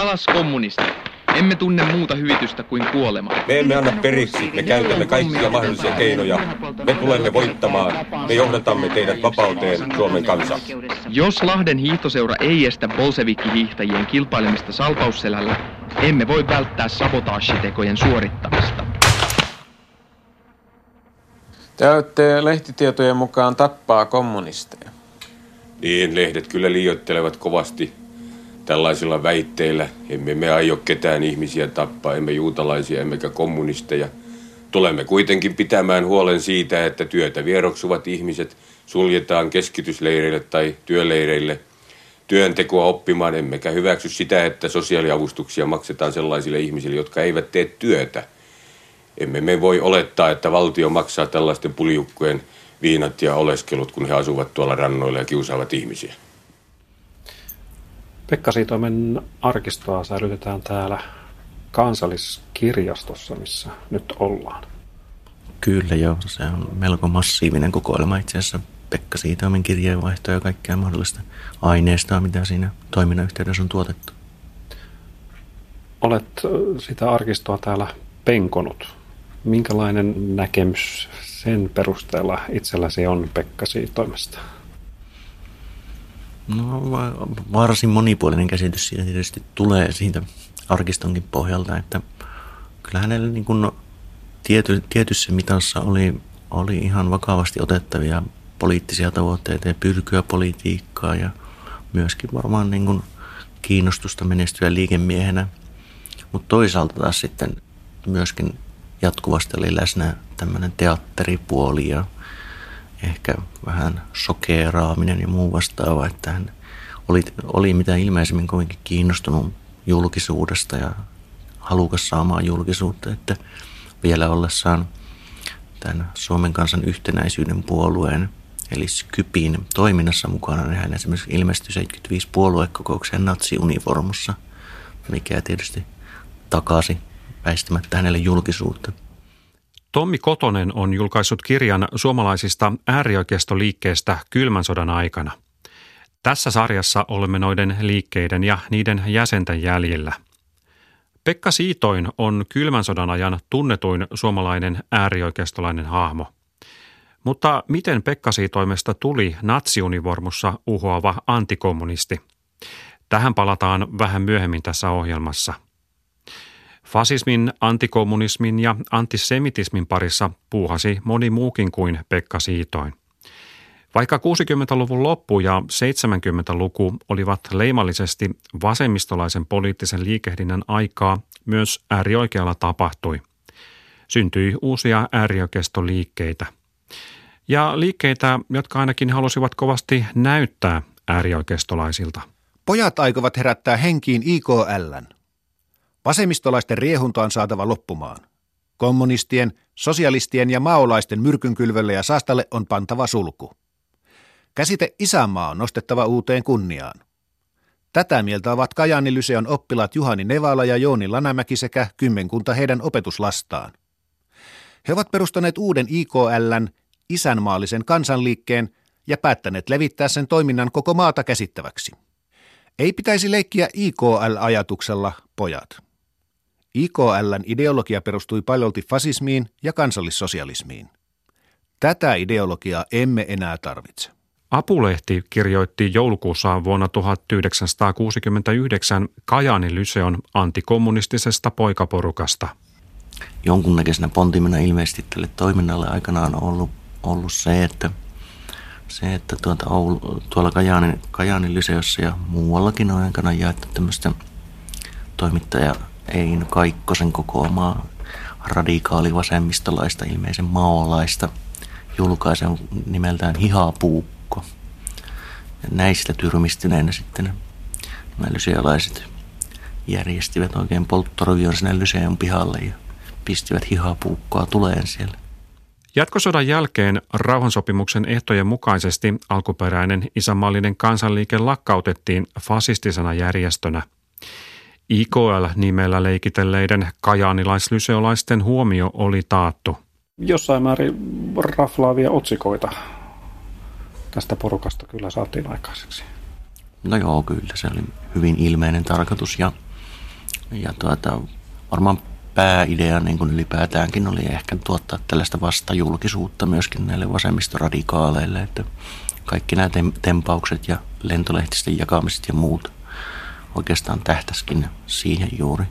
Alas kommunistit! Emme tunne muuta hyvitystä kuin kuolema. Me emme anna periksi, me käytämme kaikkia mahdollisia keinoja. Me tulemme voittamaan, me johdatamme teidät vapauteen, Suomen kansa. Jos Lahden hiihtoseura ei estä bolsevikki-hiihtäjien kilpailemista salpausselällä, emme voi välttää sabotaashitekojen suorittamista. Te olette lehtitietojen mukaan tappaa kommunisteja. Niin, lehdet kyllä liioittelevat kovasti tällaisilla väitteillä. Emme me aio ketään ihmisiä tappaa, emme juutalaisia, emmekä kommunisteja. Tulemme kuitenkin pitämään huolen siitä, että työtä vieroksuvat ihmiset suljetaan keskitysleireille tai työleireille työntekoa oppimaan, emmekä hyväksy sitä, että sosiaaliavustuksia maksetaan sellaisille ihmisille, jotka eivät tee työtä. Emme me voi olettaa, että valtio maksaa tällaisten puljukkojen viinat ja oleskelut, kun he asuvat tuolla rannoilla ja kiusaavat ihmisiä. Pekka Siitoimen arkistoa säilytetään täällä kansalliskirjastossa, missä nyt ollaan. Kyllä joo, se on melko massiivinen kokoelma itse asiassa. Pekka Siitoimen kirjeenvaihtoa ja kaikkea mahdollista aineistoa, mitä siinä toiminnan yhteydessä on tuotettu. Olet sitä arkistoa täällä penkonut. Minkälainen näkemys sen perusteella itselläsi on Pekka Siitoimesta? No varsin monipuolinen käsitys siitä tietysti tulee siitä arkistonkin pohjalta, että kyllä hänellä niin kuin tiety, tietyssä mitassa oli, oli ihan vakavasti otettavia poliittisia tavoitteita ja pyrkyä politiikkaa ja myöskin varmaan niin kuin kiinnostusta menestyä liikemiehenä. Mutta toisaalta taas sitten myöskin jatkuvasti oli läsnä tämmöinen teatteripuoli ja ehkä vähän sokeeraaminen ja muu vastaava, että hän oli, oli mitä ilmeisemmin kovinkin kiinnostunut julkisuudesta ja halukas saamaan julkisuutta, että vielä ollessaan tämän Suomen kansan yhtenäisyyden puolueen eli Skypin toiminnassa mukana, niin hän esimerkiksi ilmestyi 75 puoluekokoukseen natsiuniformussa, mikä tietysti takasi väistämättä hänelle julkisuutta. Tommi Kotonen on julkaissut kirjan suomalaisista äärioikeistoliikkeestä kylmän sodan aikana. Tässä sarjassa olemme noiden liikkeiden ja niiden jäsenten jäljillä. Pekka Siitoin on kylmän sodan ajan tunnetuin suomalainen äärioikeistolainen hahmo. Mutta miten Pekka Siitoimesta tuli natsiunivormussa uhoava antikommunisti? Tähän palataan vähän myöhemmin tässä ohjelmassa – Fasismin, antikommunismin ja antisemitismin parissa puuhasi moni muukin kuin Pekka Siitoin. Vaikka 60-luvun loppu ja 70-luku olivat leimallisesti vasemmistolaisen poliittisen liikehdinnän aikaa, myös äärioikealla tapahtui. Syntyi uusia äärioikeistoliikkeitä. Ja liikkeitä, jotka ainakin halusivat kovasti näyttää äärioikeistolaisilta. Pojat aikovat herättää henkiin IKLn. Vasemmistolaisten riehunta on saatava loppumaan. Kommunistien, sosialistien ja maolaisten myrkynkylvölle ja saastalle on pantava sulku. Käsite isänmaa on nostettava uuteen kunniaan. Tätä mieltä ovat Kajani Lyseon oppilaat Juhani Nevala ja Jooni Lanamäki sekä kymmenkunta heidän opetuslastaan. He ovat perustaneet uuden IKLn, isänmaallisen kansanliikkeen, ja päättäneet levittää sen toiminnan koko maata käsittäväksi. Ei pitäisi leikkiä IKL-ajatuksella, pojat. IKLn ideologia perustui paljolti fasismiin ja kansallissosialismiin. Tätä ideologiaa emme enää tarvitse. Apulehti kirjoitti joulukuussa vuonna 1969 Kajaanin Lyseon antikommunistisesta poikaporukasta. Jonkunnäköisenä pontimena ilmeisesti tälle toiminnalle aikanaan on ollut, ollut se, että, se, että tuota Oulu, tuolla Kajaanin, Kajaanin Lyseossa ja muuallakin on aikana jaettu tämmöistä toimittaja Ein Kaikkosen kokoamaa radikaalivasemmistolaista, ilmeisen maolaista julkaisen nimeltään Hihapuukko. Ja näistä tyrmistyneenä sitten nämä lysealaiset järjestivät oikein polttorovion sinne Lyseon pihalle ja pistivät hihapuukkoa tuleen siellä. Jatkosodan jälkeen rauhansopimuksen ehtojen mukaisesti alkuperäinen isänmaallinen kansanliike lakkautettiin fasistisena järjestönä – IKL-nimellä leikitelleiden kajaanilaislysеolaisten huomio oli taattu. Jossain määrin raflaavia otsikoita tästä porukasta kyllä saatiin aikaiseksi. No joo, kyllä se oli hyvin ilmeinen tarkoitus ja ja tuota, varmaan pääidea niin kuin ylipäätäänkin oli ehkä tuottaa tällaista vastajulkisuutta myöskin näille vasemmistoradikaaleille, että kaikki nämä tempaukset ja lentolehtisten jakamiset ja muut oikeastaan tähtäskin siihen juuri.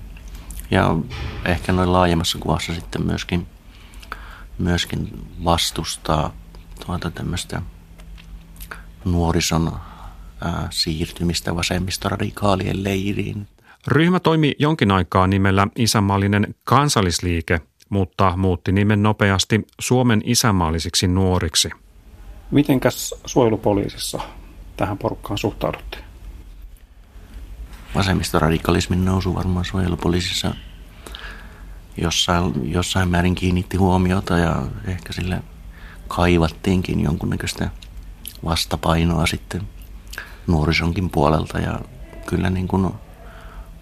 Ja ehkä noin laajemmassa kuvassa sitten myöskin, myöskin vastustaa tuota tämmöistä nuorison ää, siirtymistä vasemmistoradikaalien leiriin. Ryhmä toimi jonkin aikaa nimellä Isänmaallinen kansallisliike, mutta muutti nimen nopeasti Suomen isänmaallisiksi nuoriksi. Mitenkäs suojelupoliisissa tähän porukkaan suhtauduttiin? Vasemmistoradikalismin nousu varmaan suojelupoliisissa jossain, jossain määrin kiinnitti huomiota ja ehkä sille kaivattiinkin jonkunnäköistä vastapainoa sitten nuorisonkin puolelta. Ja kyllä niin kuin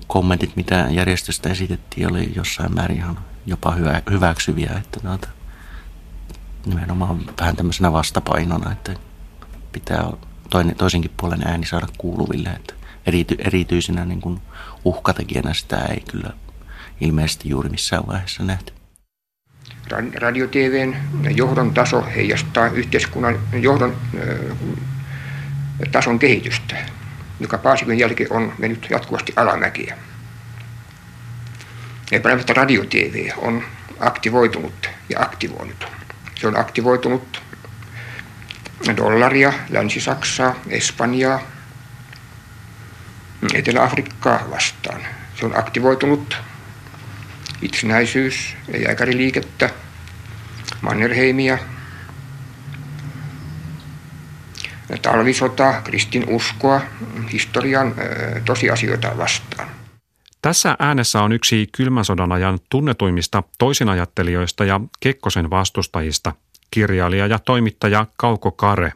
kommentit, mitä järjestöstä esitettiin, oli jossain määrin ihan jopa hyvä, hyväksyviä, että noita, nimenomaan vähän tämmöisenä vastapainona, että pitää toinen, toisenkin puolen ääni saada kuuluville, että erity, erityisenä niin kuin uhkatekijänä sitä ei kyllä ilmeisesti juuri missään vaiheessa nähty. Radio-TVn johdon taso heijastaa yhteiskunnan johdon tason kehitystä, joka Paasikon jälkeen on mennyt jatkuvasti alamäkiä. Epäilemättä radio-TV on aktivoitunut ja aktivoinut. Se on aktivoitunut dollaria, Länsi-Saksaa, Espanjaa, Etelä-Afrikkaa vastaan. Se on aktivoitunut itsenäisyys- ja jääkäriliikettä, Mannerheimia, talvisota, kristin uskoa, historian tosiasioita vastaan. Tässä äänessä on yksi kylmän sodan ajan tunnetuimmista toisinajattelijoista ja Kekkosen vastustajista, kirjailija ja toimittaja Kauko Kare.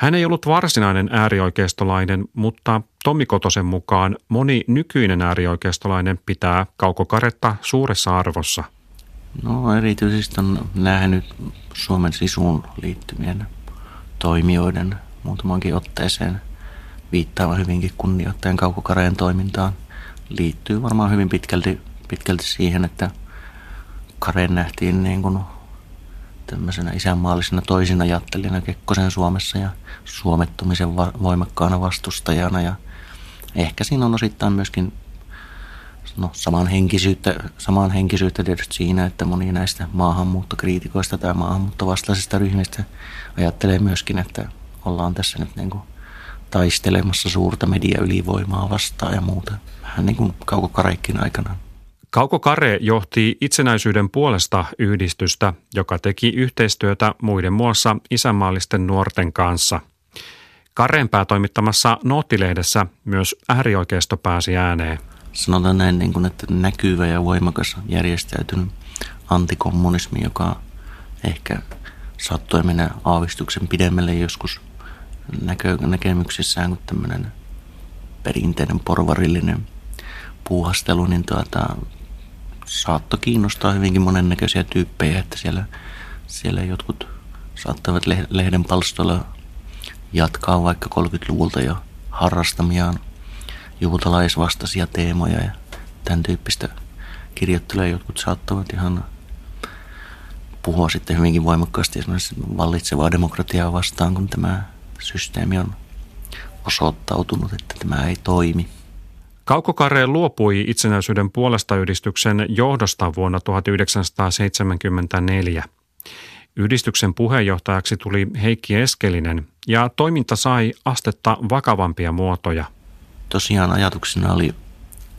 Hän ei ollut varsinainen äärioikeistolainen, mutta Tommi Kotosen mukaan moni nykyinen äärioikeistolainen pitää Kauko Karetta suuressa arvossa. No erityisesti on nähnyt Suomen sisuun liittymien toimijoiden muutamankin otteeseen viittaava hyvinkin kunnioittajan Kaukokareen toimintaan – liittyy varmaan hyvin pitkälti, pitkälti siihen, että Karen nähtiin niin kuin tämmöisenä isänmaallisena toisina ajattelijana Kekkosen Suomessa ja suomettumisen voimakkaana vastustajana ja ehkä siinä on osittain myöskin no, samanhenkisyyttä, samanhenkisyyttä tietysti siinä, että moni näistä maahanmuuttokriitikoista tai maahanmuuttovastaisista ryhmistä ajattelee myöskin, että ollaan tässä nyt niin kuin taistelemassa suurta mediaylivoimaa vastaan ja muuta. Vähän niin kuin Kauko Kareikkin aikana. Kauko Kare johti itsenäisyyden puolesta yhdistystä, joka teki yhteistyötä muiden muassa isänmaallisten nuorten kanssa. Kareen päätoimittamassa Noottilehdessä myös äärioikeisto pääsi ääneen. Sanotaan näin, niin kuin, että näkyvä ja voimakas järjestäytynyt antikommunismi, joka ehkä saattoi mennä aavistuksen pidemmälle joskus näkö, näkemyksissään kuin tämmöinen perinteinen porvarillinen puuhastelu, niin tuota, saattoi kiinnostaa hyvinkin monennäköisiä tyyppejä, että siellä, siellä jotkut saattavat lehden palstoilla jatkaa vaikka 30-luvulta jo harrastamiaan juutalaisvastaisia teemoja ja tämän tyyppistä kirjoittelua. Jotkut saattavat ihan puhua sitten hyvinkin voimakkaasti esimerkiksi vallitsevaa demokratiaa vastaan, kun tämä systeemi on osoittautunut, että tämä ei toimi. Kaukokare luopui itsenäisyyden puolesta yhdistyksen johdosta vuonna 1974. Yhdistyksen puheenjohtajaksi tuli Heikki Eskelinen ja toiminta sai astetta vakavampia muotoja. Tosiaan ajatuksena oli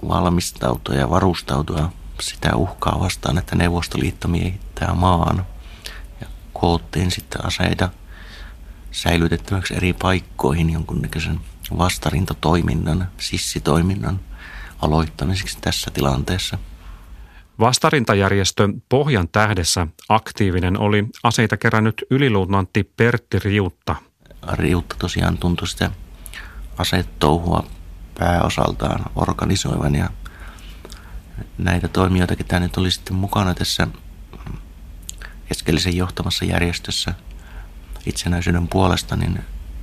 valmistautua ja varustautua sitä uhkaa vastaan, että Neuvostoliitto miehittää maan. Ja koottiin sitten aseita – säilytettäväksi eri paikkoihin jonkunnäköisen vastarintatoiminnan, sissitoiminnan aloittamiseksi tässä tilanteessa. Vastarintajärjestö Pohjan tähdessä aktiivinen oli aseita kerännyt yliluutnantti Pertti Riutta. Riutta tosiaan tuntui sitä asetouhua pääosaltaan organisoivan ja näitä toimijoita, ketä nyt oli sitten mukana tässä Eskelisen johtamassa järjestössä – itsenäisyyden puolesta, niin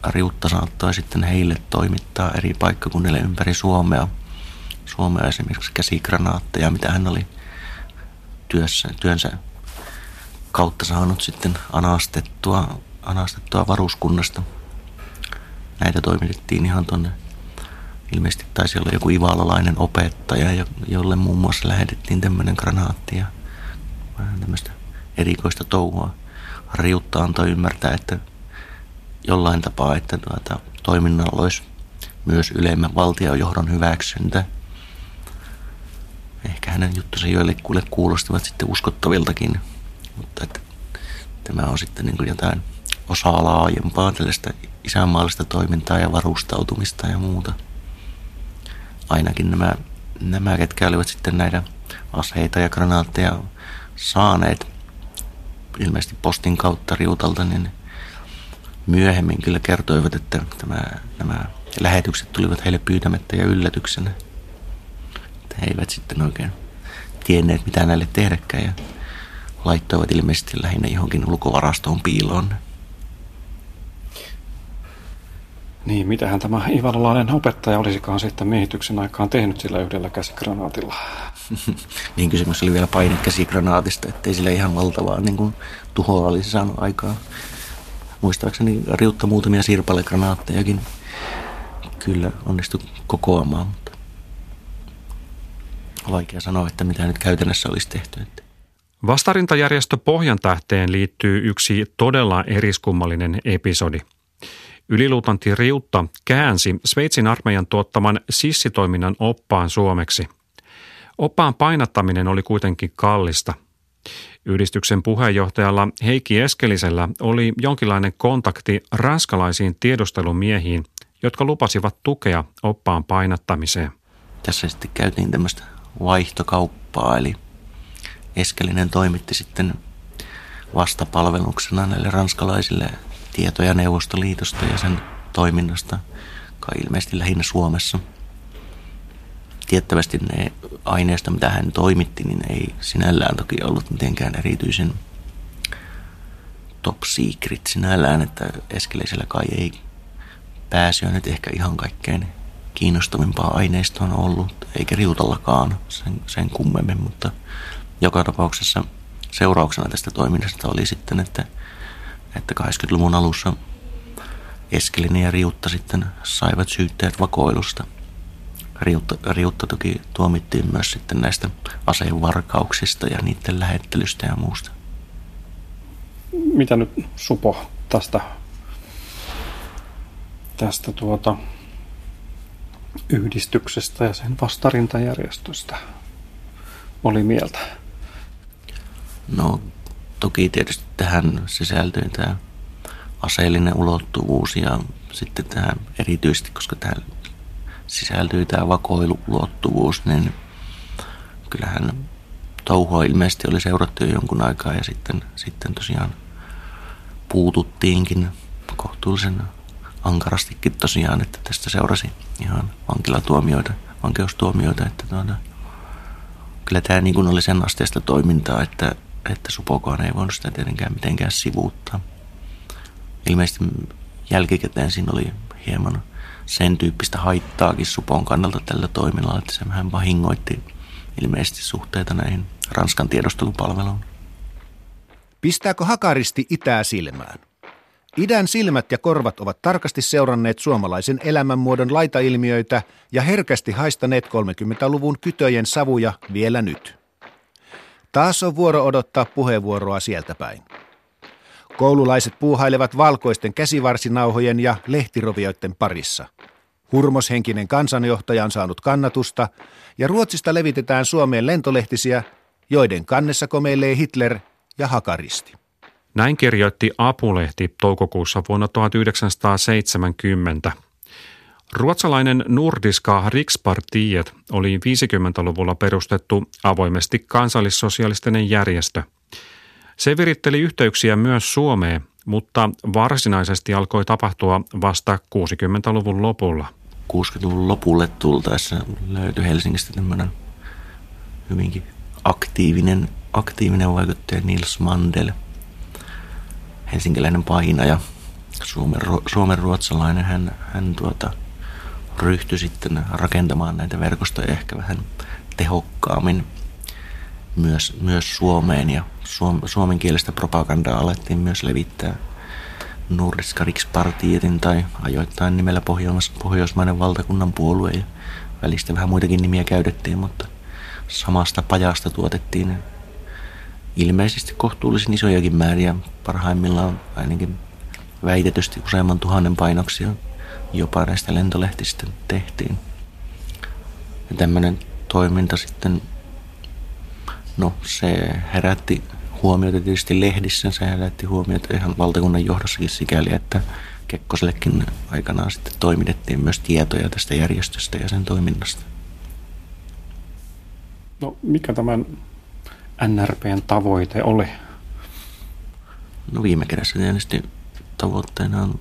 Riutta saattoi sitten heille toimittaa eri paikkakunnille ympäri Suomea Suomea esimerkiksi käsikranaatteja, mitä hän oli työssä, työnsä kautta saanut sitten anastettua, anastettua varuskunnasta. Näitä toimitettiin ihan tuonne, ilmeisesti taisi olla joku ivalalainen opettaja, jolle muun muassa lähetettiin tämmöinen granaatti ja vähän tämmöistä erikoista touhua. Riutta antoi ymmärtää, että jollain tapaa, että tuota, toiminnalla olisi myös ylemmän valtiojohdon hyväksyntä. Ehkä hänen juttusa joillekuille kuulostivat sitten uskottaviltakin, mutta että tämä on sitten niin kuin jotain osaa laajempaa tällaista isänmaallista toimintaa ja varustautumista ja muuta. Ainakin nämä, nämä ketkä olivat sitten näitä aseita ja granaatteja saaneet ilmeisesti postin kautta riutalta, niin myöhemmin kyllä kertoivat, että tämä, nämä lähetykset tulivat heille pyytämättä ja yllätyksenä. Että he eivät sitten oikein tienneet, mitä näille tehdäkään ja laittoivat ilmeisesti lähinnä johonkin ulkovarastoon piiloon. Niin, mitähän tämä ivalolainen opettaja olisikaan sitten miehityksen aikaan tehnyt sillä yhdellä käsikranaatilla? niin kysymys oli vielä painekäsikranaatista, ettei sillä ihan valtavaa niin kuin, tuhoa olisi saanut aikaa. Muistaakseni riutta muutamia sirpalegranaattejakin kyllä onnistui kokoamaan, mutta vaikea sanoa, että mitä nyt käytännössä olisi tehty. Vastarintajärjestö Pohjantähteen liittyy yksi todella eriskummallinen episodi. Yliluutanti Riutta käänsi Sveitsin armeijan tuottaman sissitoiminnan oppaan suomeksi. Oppaan painattaminen oli kuitenkin kallista. Yhdistyksen puheenjohtajalla Heikki Eskelisellä oli jonkinlainen kontakti ranskalaisiin tiedustelumiehiin, jotka lupasivat tukea oppaan painattamiseen. Tässä sitten käytiin tämmöistä vaihtokauppaa, eli Eskelinen toimitti sitten vastapalveluksena näille ranskalaisille tietoja Neuvostoliitosta ja sen toiminnasta, kai ilmeisesti lähinnä Suomessa. Tiettävästi ne aineista, mitä hän toimitti, niin ei sinällään toki ollut mitenkään erityisen top secret sinällään, että Eskelisellä kai ei pääsyä nyt ehkä ihan kaikkein kiinnostavimpaa aineistoa on ollut, eikä riutallakaan sen, sen kummemmin, mutta joka tapauksessa seurauksena tästä toiminnasta oli sitten, että, että 80-luvun alussa Eskelinen ja Riutta sitten saivat syytteet vakoilusta. Riutta, Riutta toki tuomittiin myös sitten näistä aseenvarkauksista ja niiden lähettelystä ja muusta. Mitä nyt Supo tästä tästä tuota yhdistyksestä ja sen vastarintajärjestöstä oli mieltä? No toki tietysti tähän sisältyy tämä aseellinen ulottuvuus ja sitten tämä erityisesti, koska tähän sisältyy tämä vakoiluulottuvuus, niin kyllähän touhua ilmeisesti oli seurattu jo jonkun aikaa ja sitten, sitten tosiaan puututtiinkin kohtuullisen ankarastikin tosiaan, että tästä seurasi ihan vankilatuomioita, vankeustuomioita, että tuota, kyllä tämä niin kuin oli sen asteesta toimintaa, että, että Supokaan ei voinut sitä tietenkään mitenkään sivuuttaa. Ilmeisesti jälkikäteen siinä oli hieman sen tyyppistä haittaakin Supon kannalta tällä toiminnalla, että se vähän vahingoitti ilmeisesti suhteita näihin Ranskan tiedostelupalveluun. Pistääkö hakaristi itää silmään? Idän silmät ja korvat ovat tarkasti seuranneet suomalaisen elämänmuodon laitailmiöitä ja herkästi haistaneet 30-luvun kytöjen savuja vielä nyt. Taas on vuoro odottaa puheenvuoroa sieltä päin. Koululaiset puuhailevat valkoisten käsivarsinauhojen ja lehtirovioiden parissa. Hurmoshenkinen kansanjohtaja on saanut kannatusta ja Ruotsista levitetään Suomeen lentolehtisiä, joiden kannessa komeilee Hitler ja Hakaristi. Näin kirjoitti Apulehti toukokuussa vuonna 1970. Ruotsalainen Nordiska Rikspartiet oli 50-luvulla perustettu avoimesti kansallissosialistinen järjestö. Se viritteli yhteyksiä myös Suomeen, mutta varsinaisesti alkoi tapahtua vasta 60-luvun lopulla. 60-luvun lopulle tultaessa löytyi Helsingistä tämmöinen hyvinkin aktiivinen, aktiivinen vaikuttaja Nils Mandel – helsinkiläinen painaja, suomen, suomen ruotsalainen, hän, hän tuota, ryhtyi sitten rakentamaan näitä verkostoja ehkä vähän tehokkaammin myös, myös Suomeen ja suom, suomenkielistä propagandaa alettiin myös levittää Nordiska Rikspartietin tai ajoittain nimellä Pohjois, Pohjoismainen valtakunnan puolue ja välistä vähän muitakin nimiä käytettiin, mutta samasta pajasta tuotettiin ilmeisesti kohtuullisen isojakin määriä, parhaimmillaan ainakin väitetysti useamman tuhannen painoksia jopa näistä lentolehtistä tehtiin. Ja tämmöinen toiminta sitten, no se herätti huomiota tietysti lehdissä, se herätti huomiota ihan valtakunnan johdossakin sikäli, että Kekkosellekin aikanaan sitten toimitettiin myös tietoja tästä järjestöstä ja sen toiminnasta. No mikä tämän NRPn tavoite oli? No viime kädessä tietysti tavoitteena on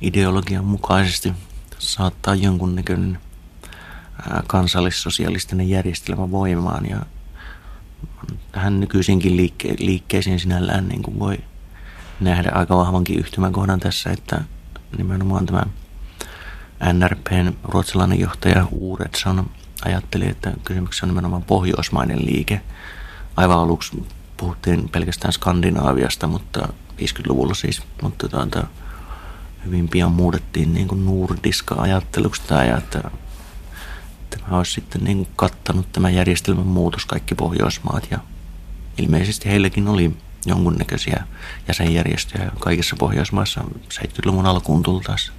ideologian mukaisesti saattaa jonkunnäköinen kansallissosialistinen järjestelmä voimaan ja tähän nykyisinkin liikke- liikkeisiin sinällään niin kuin voi nähdä aika vahvankin yhtymäkohdan tässä, että nimenomaan tämä NRPn ruotsalainen johtaja Uuretson ajatteli, että kysymyksessä on nimenomaan pohjoismainen liike. Aivan aluksi puhuttiin pelkästään Skandinaaviasta, mutta 50-luvulla siis, mutta tuota, hyvin pian muutettiin niin kuin nordiska ajatteluksi tämä, että tämä olisi sitten niin kuin kattanut tämä järjestelmän muutos kaikki Pohjoismaat ja ilmeisesti heilläkin oli jonkunnäköisiä jäsenjärjestöjä kaikissa Pohjoismaissa 70-luvun alkuun tultaessa.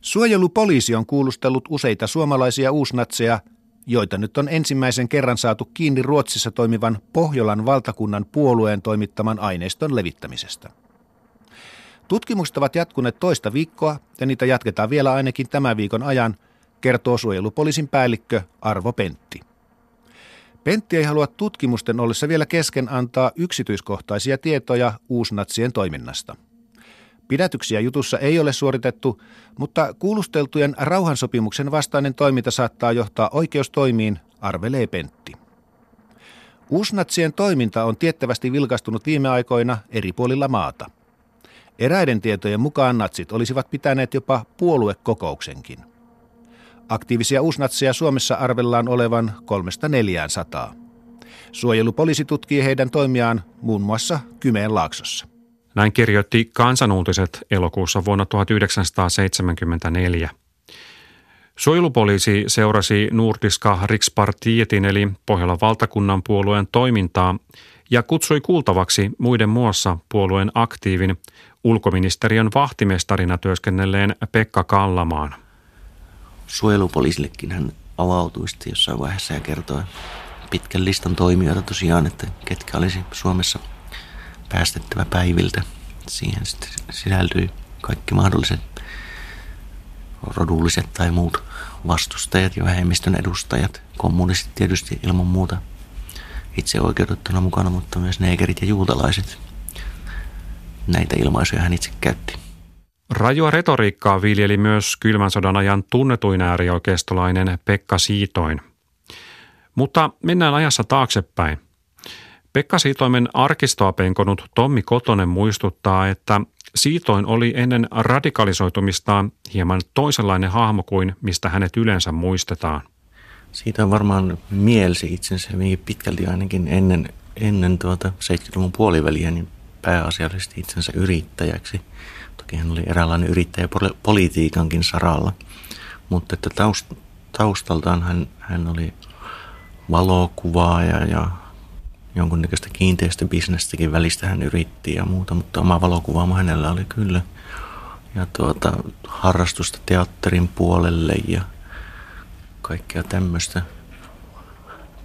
Suojelupoliisi on kuulustellut useita suomalaisia uusnatseja, joita nyt on ensimmäisen kerran saatu kiinni Ruotsissa toimivan Pohjolan valtakunnan puolueen toimittaman aineiston levittämisestä. Tutkimukset ovat jatkuneet toista viikkoa ja niitä jatketaan vielä ainakin tämän viikon ajan, kertoo suojelupoliisin päällikkö Arvo Pentti. Pentti ei halua tutkimusten ollessa vielä kesken antaa yksityiskohtaisia tietoja uusnatsien toiminnasta. Pidätyksiä jutussa ei ole suoritettu, mutta kuulusteltujen rauhansopimuksen vastainen toiminta saattaa johtaa oikeustoimiin, arvelee Pentti. Uusnatsien toiminta on tiettävästi vilkastunut viime aikoina eri puolilla maata. Eräiden tietojen mukaan natsit olisivat pitäneet jopa puoluekokouksenkin. Aktiivisia uusnatseja Suomessa arvellaan olevan 300-400. Suojelupoliisi tutkii heidän toimiaan muun muassa Kymeen laaksossa. Näin kirjoitti kansanuutiset elokuussa vuonna 1974. Suojelupoliisi seurasi Nordiska Rikspartietin eli Pohjolan valtakunnan puolueen toimintaa ja kutsui kuultavaksi muiden muassa puolueen aktiivin ulkoministeriön vahtimestarina työskennelleen Pekka Kallamaan. Suojelupoliisillekin hän avautui sitten jossain vaiheessa ja kertoi pitkän listan toimijoita tosiaan, että ketkä olisi Suomessa päästettävä päiviltä. Siihen sitten sisältyi kaikki mahdolliset rodulliset tai muut vastustajat ja vähemmistön edustajat. Kommunistit tietysti ilman muuta itse oikeutettuna mukana, mutta myös neekerit ja juutalaiset. Näitä ilmaisuja hän itse käytti. Rajua retoriikkaa viljeli myös kylmän sodan ajan tunnetuin äärioikeistolainen Pekka Siitoin. Mutta mennään ajassa taaksepäin. Pekka Siitoimen arkistoa penkonut Tommi Kotonen muistuttaa, että Siitoin oli ennen radikalisoitumistaan hieman toisenlainen hahmo kuin mistä hänet yleensä muistetaan. Siitä on varmaan mielsi itsensä hyvin pitkälti ainakin ennen, ennen tuota 70-luvun puoliväliä niin pääasiallisesti itsensä yrittäjäksi. Toki hän oli eräänlainen yrittäjä politiikankin saralla, mutta että taust, taustaltaan hän, hän oli valokuvaaja ja jonkunnäköistä kiinteistöbisnestäkin välistä hän yritti ja muuta, mutta oma valokuvaama hänellä oli kyllä. Ja tuota, harrastusta teatterin puolelle ja kaikkea tämmöistä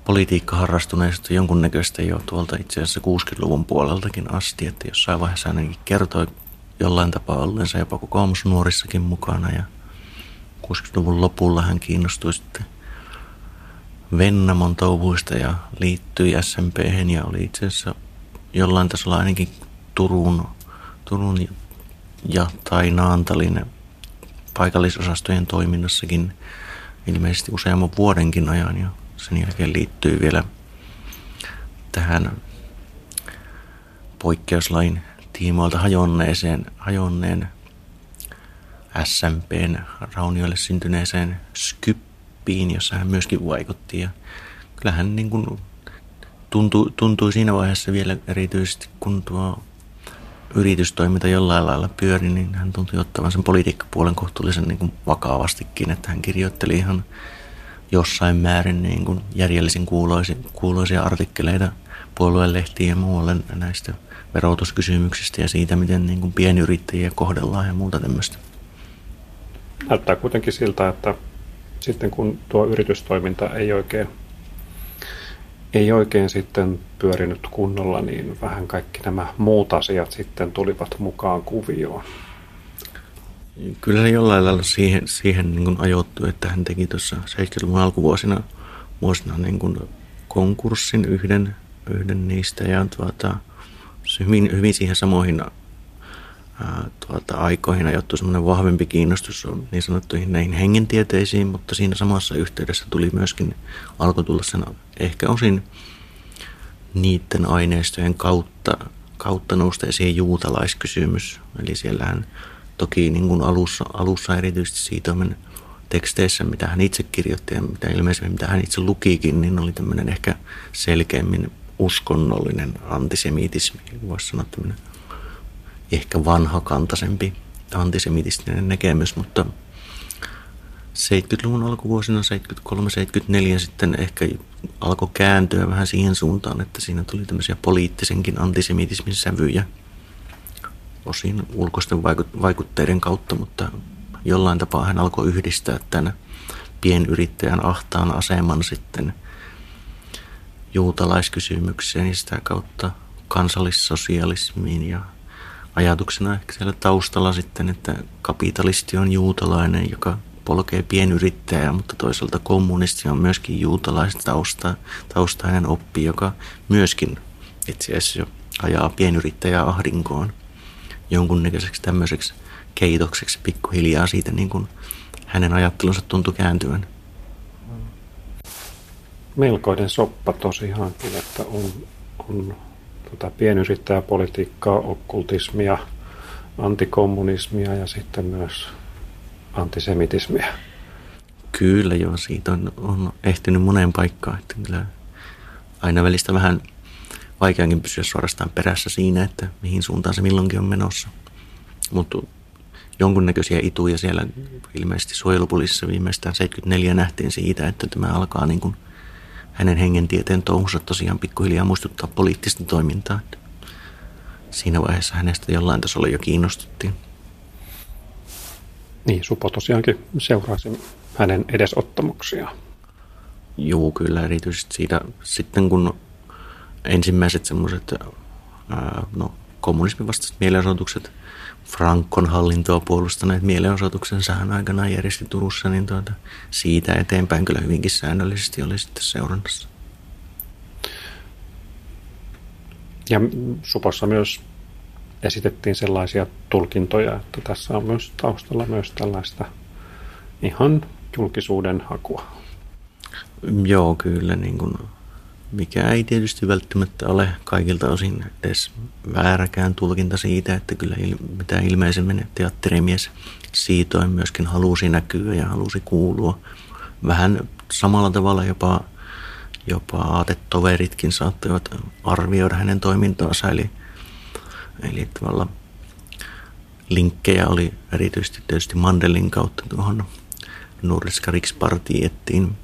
politiikkaharrastuneista jonkunnäköistä jo tuolta itse asiassa 60-luvun puoleltakin asti, että jossain vaiheessa ainakin kertoi jollain tapaa olleensa jopa kokoomusnuorissakin mukana ja 60-luvun lopulla hän kiinnostui sitten Vennamon touhuista ja liittyi SMP ja oli itse asiassa jollain tasolla ainakin Turun, Turun ja tai Naantalin paikallisosastojen toiminnassakin ilmeisesti useamman vuodenkin ajan ja sen jälkeen liittyy vielä tähän poikkeuslain tiimoilta hajonneeseen, hajonneen SMPn raunioille syntyneeseen Skyppiin, jossa hän myöskin vaikutti. Ja kyllähän niin kuin tuntui, tuntui siinä vaiheessa vielä erityisesti, kun tuo yritystoiminta jollain lailla pyöri, niin hän tuntui ottavan sen politiikkapuolen kohtuullisen niin kuin vakavastikin, että hän kirjoitteli ihan jossain määrin niin kuin järjellisin kuuloisia, kuuloisia artikkeleita puoluelehtiin ja muualle näistä verotuskysymyksistä ja siitä, miten niin kuin pienyrittäjiä kohdellaan ja muuta tämmöistä. Näyttää kuitenkin siltä, että sitten kun tuo yritystoiminta ei oikein, ei oikein sitten pyörinyt kunnolla, niin vähän kaikki nämä muut asiat sitten tulivat mukaan kuvioon. Kyllä se jollain lailla siihen, siihen niin kuin ajoittui, että hän teki tuossa 70-luvun alkuvuosina vuosina niin kuin konkurssin yhden, yhden niistä ja tuota, hyvin, hyvin siihen samoihin ää, tuota, aikoihin ajoittui semmoinen vahvempi kiinnostus niin sanottuihin näihin hengentieteisiin, mutta siinä samassa yhteydessä tuli myöskin, alkoi tulla sen ehkä osin niiden aineistojen kautta, kautta nousta esiin juutalaiskysymys. Eli siellähän toki niin kuin alussa, alussa erityisesti siitä teksteissä, mitä hän itse kirjoitti ja mitä ilmeisesti mitä hän itse lukikin, niin oli tämmöinen ehkä selkeämmin uskonnollinen antisemitismi, voisi sanoa tämmöinen ehkä vanhakantaisempi antisemitistinen näkemys, mutta 70-luvun alkuvuosina, 73-74 sitten ehkä alkoi kääntyä vähän siihen suuntaan, että siinä tuli tämmöisiä poliittisenkin antisemitismin sävyjä osin ulkoisten vaikutteiden kautta, mutta jollain tapaa hän alkoi yhdistää tämän pienyrittäjän ahtaan aseman sitten juutalaiskysymykseen ja sitä kautta kansallissosialismiin ja ajatuksena ehkä siellä taustalla sitten, että kapitalisti on juutalainen, joka polkee pienyrittäjää, mutta toisaalta kommunisti on myöskin juutalaisen tausta, taustainen oppi, joka myöskin itse asiassa ajaa pienyrittäjää ahdinkoon jonkunnäköiseksi tämmöiseksi keitokseksi pikkuhiljaa siitä niin kuin hänen ajattelunsa tuntui kääntyvän. Melkoinen soppa tosiaankin, että on, on tota pienyrittäjäpolitiikkaa, okkultismia, antikommunismia ja sitten myös antisemitismiä. Kyllä joo, siitä on, on ehtinyt moneen paikkaan. Että kyllä aina välistä vähän vaikeankin pysyä suorastaan perässä siinä, että mihin suuntaan se milloinkin on menossa. Mutta jonkunnäköisiä ituja siellä ilmeisesti suojelupoliisissa viimeistään 74 nähtiin siitä, että tämä alkaa niin kuin hänen hengentieteen touhunsa tosiaan pikkuhiljaa muistuttaa poliittista toimintaa. Siinä vaiheessa hänestä jollain tasolla jo kiinnostuttiin. Niin, Supo tosiaankin seurasi hänen edesottamuksiaan. Joo, kyllä erityisesti siitä sitten kun ensimmäiset semmoiset no, kommunismin vastaiset mielenosoitukset, Frankon hallintoa puolustaneet mielenosoituksensa hän aikanaan järjesti Turussa, niin tuota, siitä eteenpäin kyllä hyvinkin säännöllisesti oli sitten seurannassa. Ja Supossa myös esitettiin sellaisia tulkintoja, että tässä on myös taustalla myös tällaista ihan julkisuuden hakua. Joo, kyllä. Niin kuin mikä ei tietysti välttämättä ole kaikilta osin edes vääräkään tulkinta siitä, että kyllä mitä ilmeisemmin teatterimies siitoin myöskin halusi näkyä ja halusi kuulua. Vähän samalla tavalla jopa, jopa aatetoveritkin saattoivat arvioida hänen toimintaansa, eli, eli tavalla linkkejä oli erityisesti tietysti Mandelin kautta tuohon Nordiska Rikspartiettiin,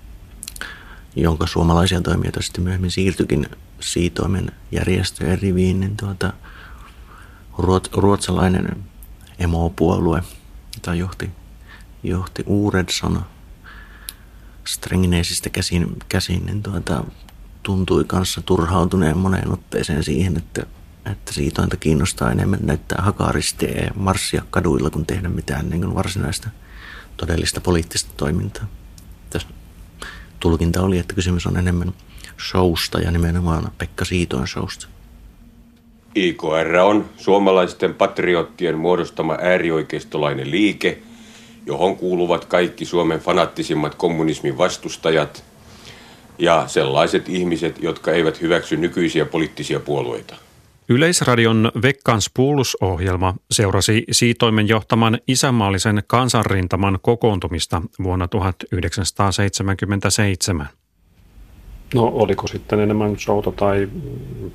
jonka suomalaisia toimijoita sitten myöhemmin siirtyikin siitoimen järjestöjen riviin, niin tuota, ruotsalainen emopuolue, jota johti, johti Uuredsson Strengneisistä käsin, käsin niin tuota, tuntui kanssa turhautuneen moneen otteeseen siihen, että, että siitointa kiinnostaa enemmän näyttää hakaristeja ja marssia kaduilla, kuin tehdä mitään niin kuin varsinaista todellista poliittista toimintaa. Tässä tulkinta oli, että kysymys on enemmän showsta ja nimenomaan Pekka Siitoin showsta. IKR on suomalaisten patriottien muodostama äärioikeistolainen liike, johon kuuluvat kaikki Suomen fanaattisimmat kommunismin vastustajat ja sellaiset ihmiset, jotka eivät hyväksy nykyisiä poliittisia puolueita. Yleisradion Vekkans Puulus-ohjelma seurasi Siitoimen johtaman isänmaallisen kansanrintaman kokoontumista vuonna 1977. No oliko sitten enemmän showta tai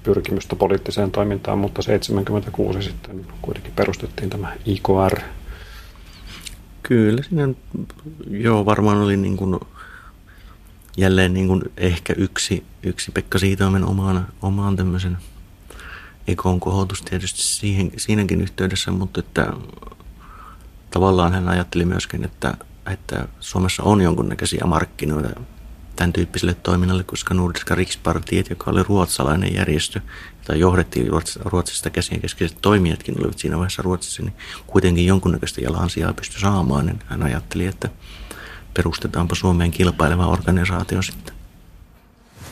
pyrkimystä poliittiseen toimintaan, mutta 76 sitten kuitenkin perustettiin tämä IKR. Kyllä siinä joo, varmaan oli niin kuin, jälleen niin kuin ehkä yksi, yksi Pekka Siitoimen omaan, omaan tämmöisen – Ekon kohotus tietysti siihen, siinäkin yhteydessä, mutta että tavallaan hän ajatteli myöskin, että, että Suomessa on jonkunnäköisiä markkinoita tämän tyyppiselle toiminnalle, koska Nordiska Rikspartiet, joka oli ruotsalainen järjestö, jota johdettiin Ruotsista käsin keskeiset toimijatkin olivat siinä vaiheessa Ruotsissa, niin kuitenkin jonkunnäköistä jalansijaa pystyi saamaan. Niin hän ajatteli, että perustetaanpa Suomeen kilpaileva organisaatio sitten.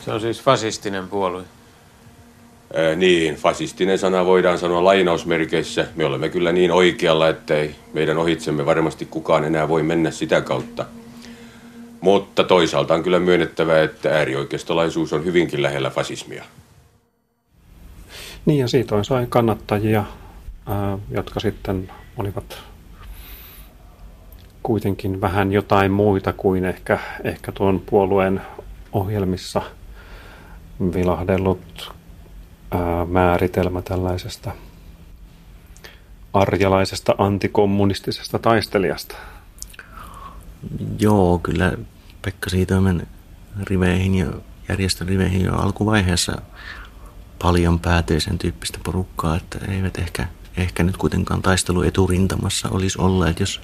Se on siis fasistinen puolue. Ää, niin, fasistinen sana voidaan sanoa lainausmerkeissä. Me olemme kyllä niin oikealla, että ei meidän ohitsemme varmasti kukaan enää voi mennä sitä kautta. Mutta toisaalta on kyllä myönnettävä, että äärioikeistolaisuus on hyvinkin lähellä fasismia. Niin ja siitä on sai kannattajia, ää, jotka sitten olivat kuitenkin vähän jotain muita kuin ehkä, ehkä tuon puolueen ohjelmissa vilahdellut määritelmä tällaisesta arjalaisesta antikommunistisesta taistelijasta? Joo, kyllä Pekka Siitoimen riveihin ja järjestön riveihin jo alkuvaiheessa paljon päätyi sen tyyppistä porukkaa, että eivät ehkä, ehkä nyt kuitenkaan taistelu eturintamassa olisi olleet, jos,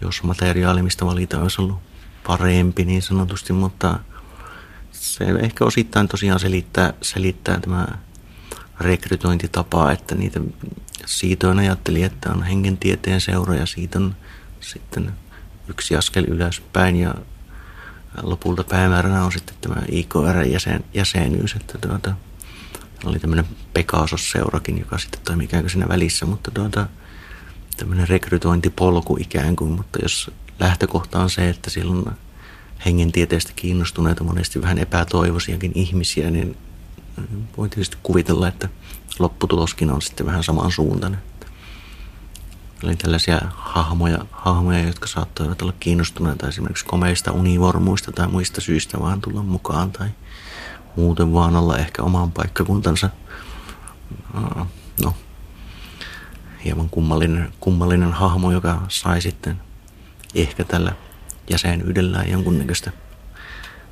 jos materiaali, mistä valita olisi ollut parempi niin sanotusti, mutta se ehkä osittain tosiaan selittää, selittää tämä rekrytointitapaa, että niitä siitä on ajatteli, että on hengentieteen seura ja siitä on sitten yksi askel ylöspäin ja lopulta päämääränä on sitten tämä IKR-jäsen, jäsenyys, että tuota, oli tämmöinen Pegasus-seurakin, joka sitten toimi ikään kuin siinä välissä, mutta tuota, tämmöinen rekrytointipolku ikään kuin, mutta jos lähtökohta on se, että silloin hengentieteestä kiinnostuneita monesti vähän epätoivoisiakin ihmisiä, niin voi tietysti kuvitella, että lopputuloskin on sitten vähän samansuuntainen. Eli tällaisia hahmoja, hahmoja, jotka saattoivat olla kiinnostuneita esimerkiksi komeista univormuista tai muista syistä vaan tulla mukaan tai muuten vaan olla ehkä oman paikkakuntansa no, hieman kummallinen, kummallinen hahmo, joka sai sitten ehkä tällä jäsenyydellään jonkunnäköistä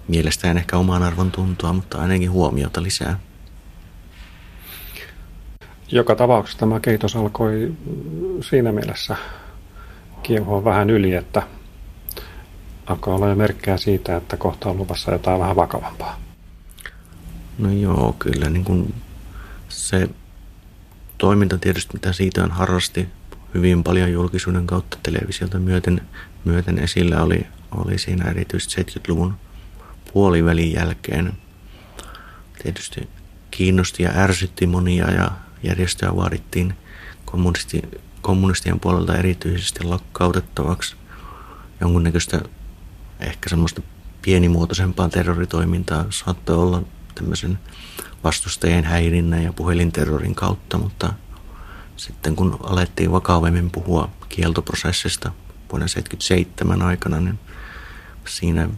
Mielestään ehkä oman arvon tuntua, mutta ainakin huomiota lisää. Joka tapauksessa tämä keitos alkoi siinä mielessä kiehoa vähän yli, että alkoi olla jo merkkejä siitä, että kohta on luvassa jotain vähän vakavampaa. No joo, kyllä niin kuin se toiminta tietysti, mitä siitä on harrasti hyvin paljon julkisuuden kautta televisiota myöten, myöten esillä oli, oli siinä erityisesti 70-luvun puolivälin jälkeen. Tietysti kiinnosti ja ärsytti monia ja järjestöä vaadittiin kommunisti, kommunistien puolelta erityisesti lakkautettavaksi. Jonkunnäköistä ehkä semmoista pienimuotoisempaa terroritoimintaa saattoi olla tämmöisen vastustajien häirinnän ja puhelinterrorin kautta, mutta sitten kun alettiin vakavemmin puhua kieltoprosessista vuoden 1977 aikana, niin siinä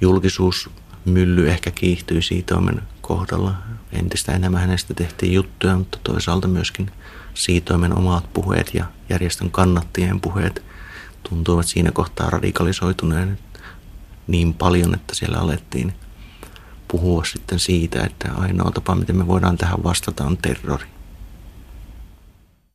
julkisuusmylly ehkä kiihtyi Siitoimen kohdalla. Entistä enemmän hänestä tehtiin juttuja, mutta toisaalta myöskin Siitoimen omat puheet ja järjestön kannattien puheet tuntuivat siinä kohtaa radikalisoituneen niin paljon, että siellä alettiin puhua sitten siitä, että ainoa tapa, miten me voidaan tähän vastata, on terrori.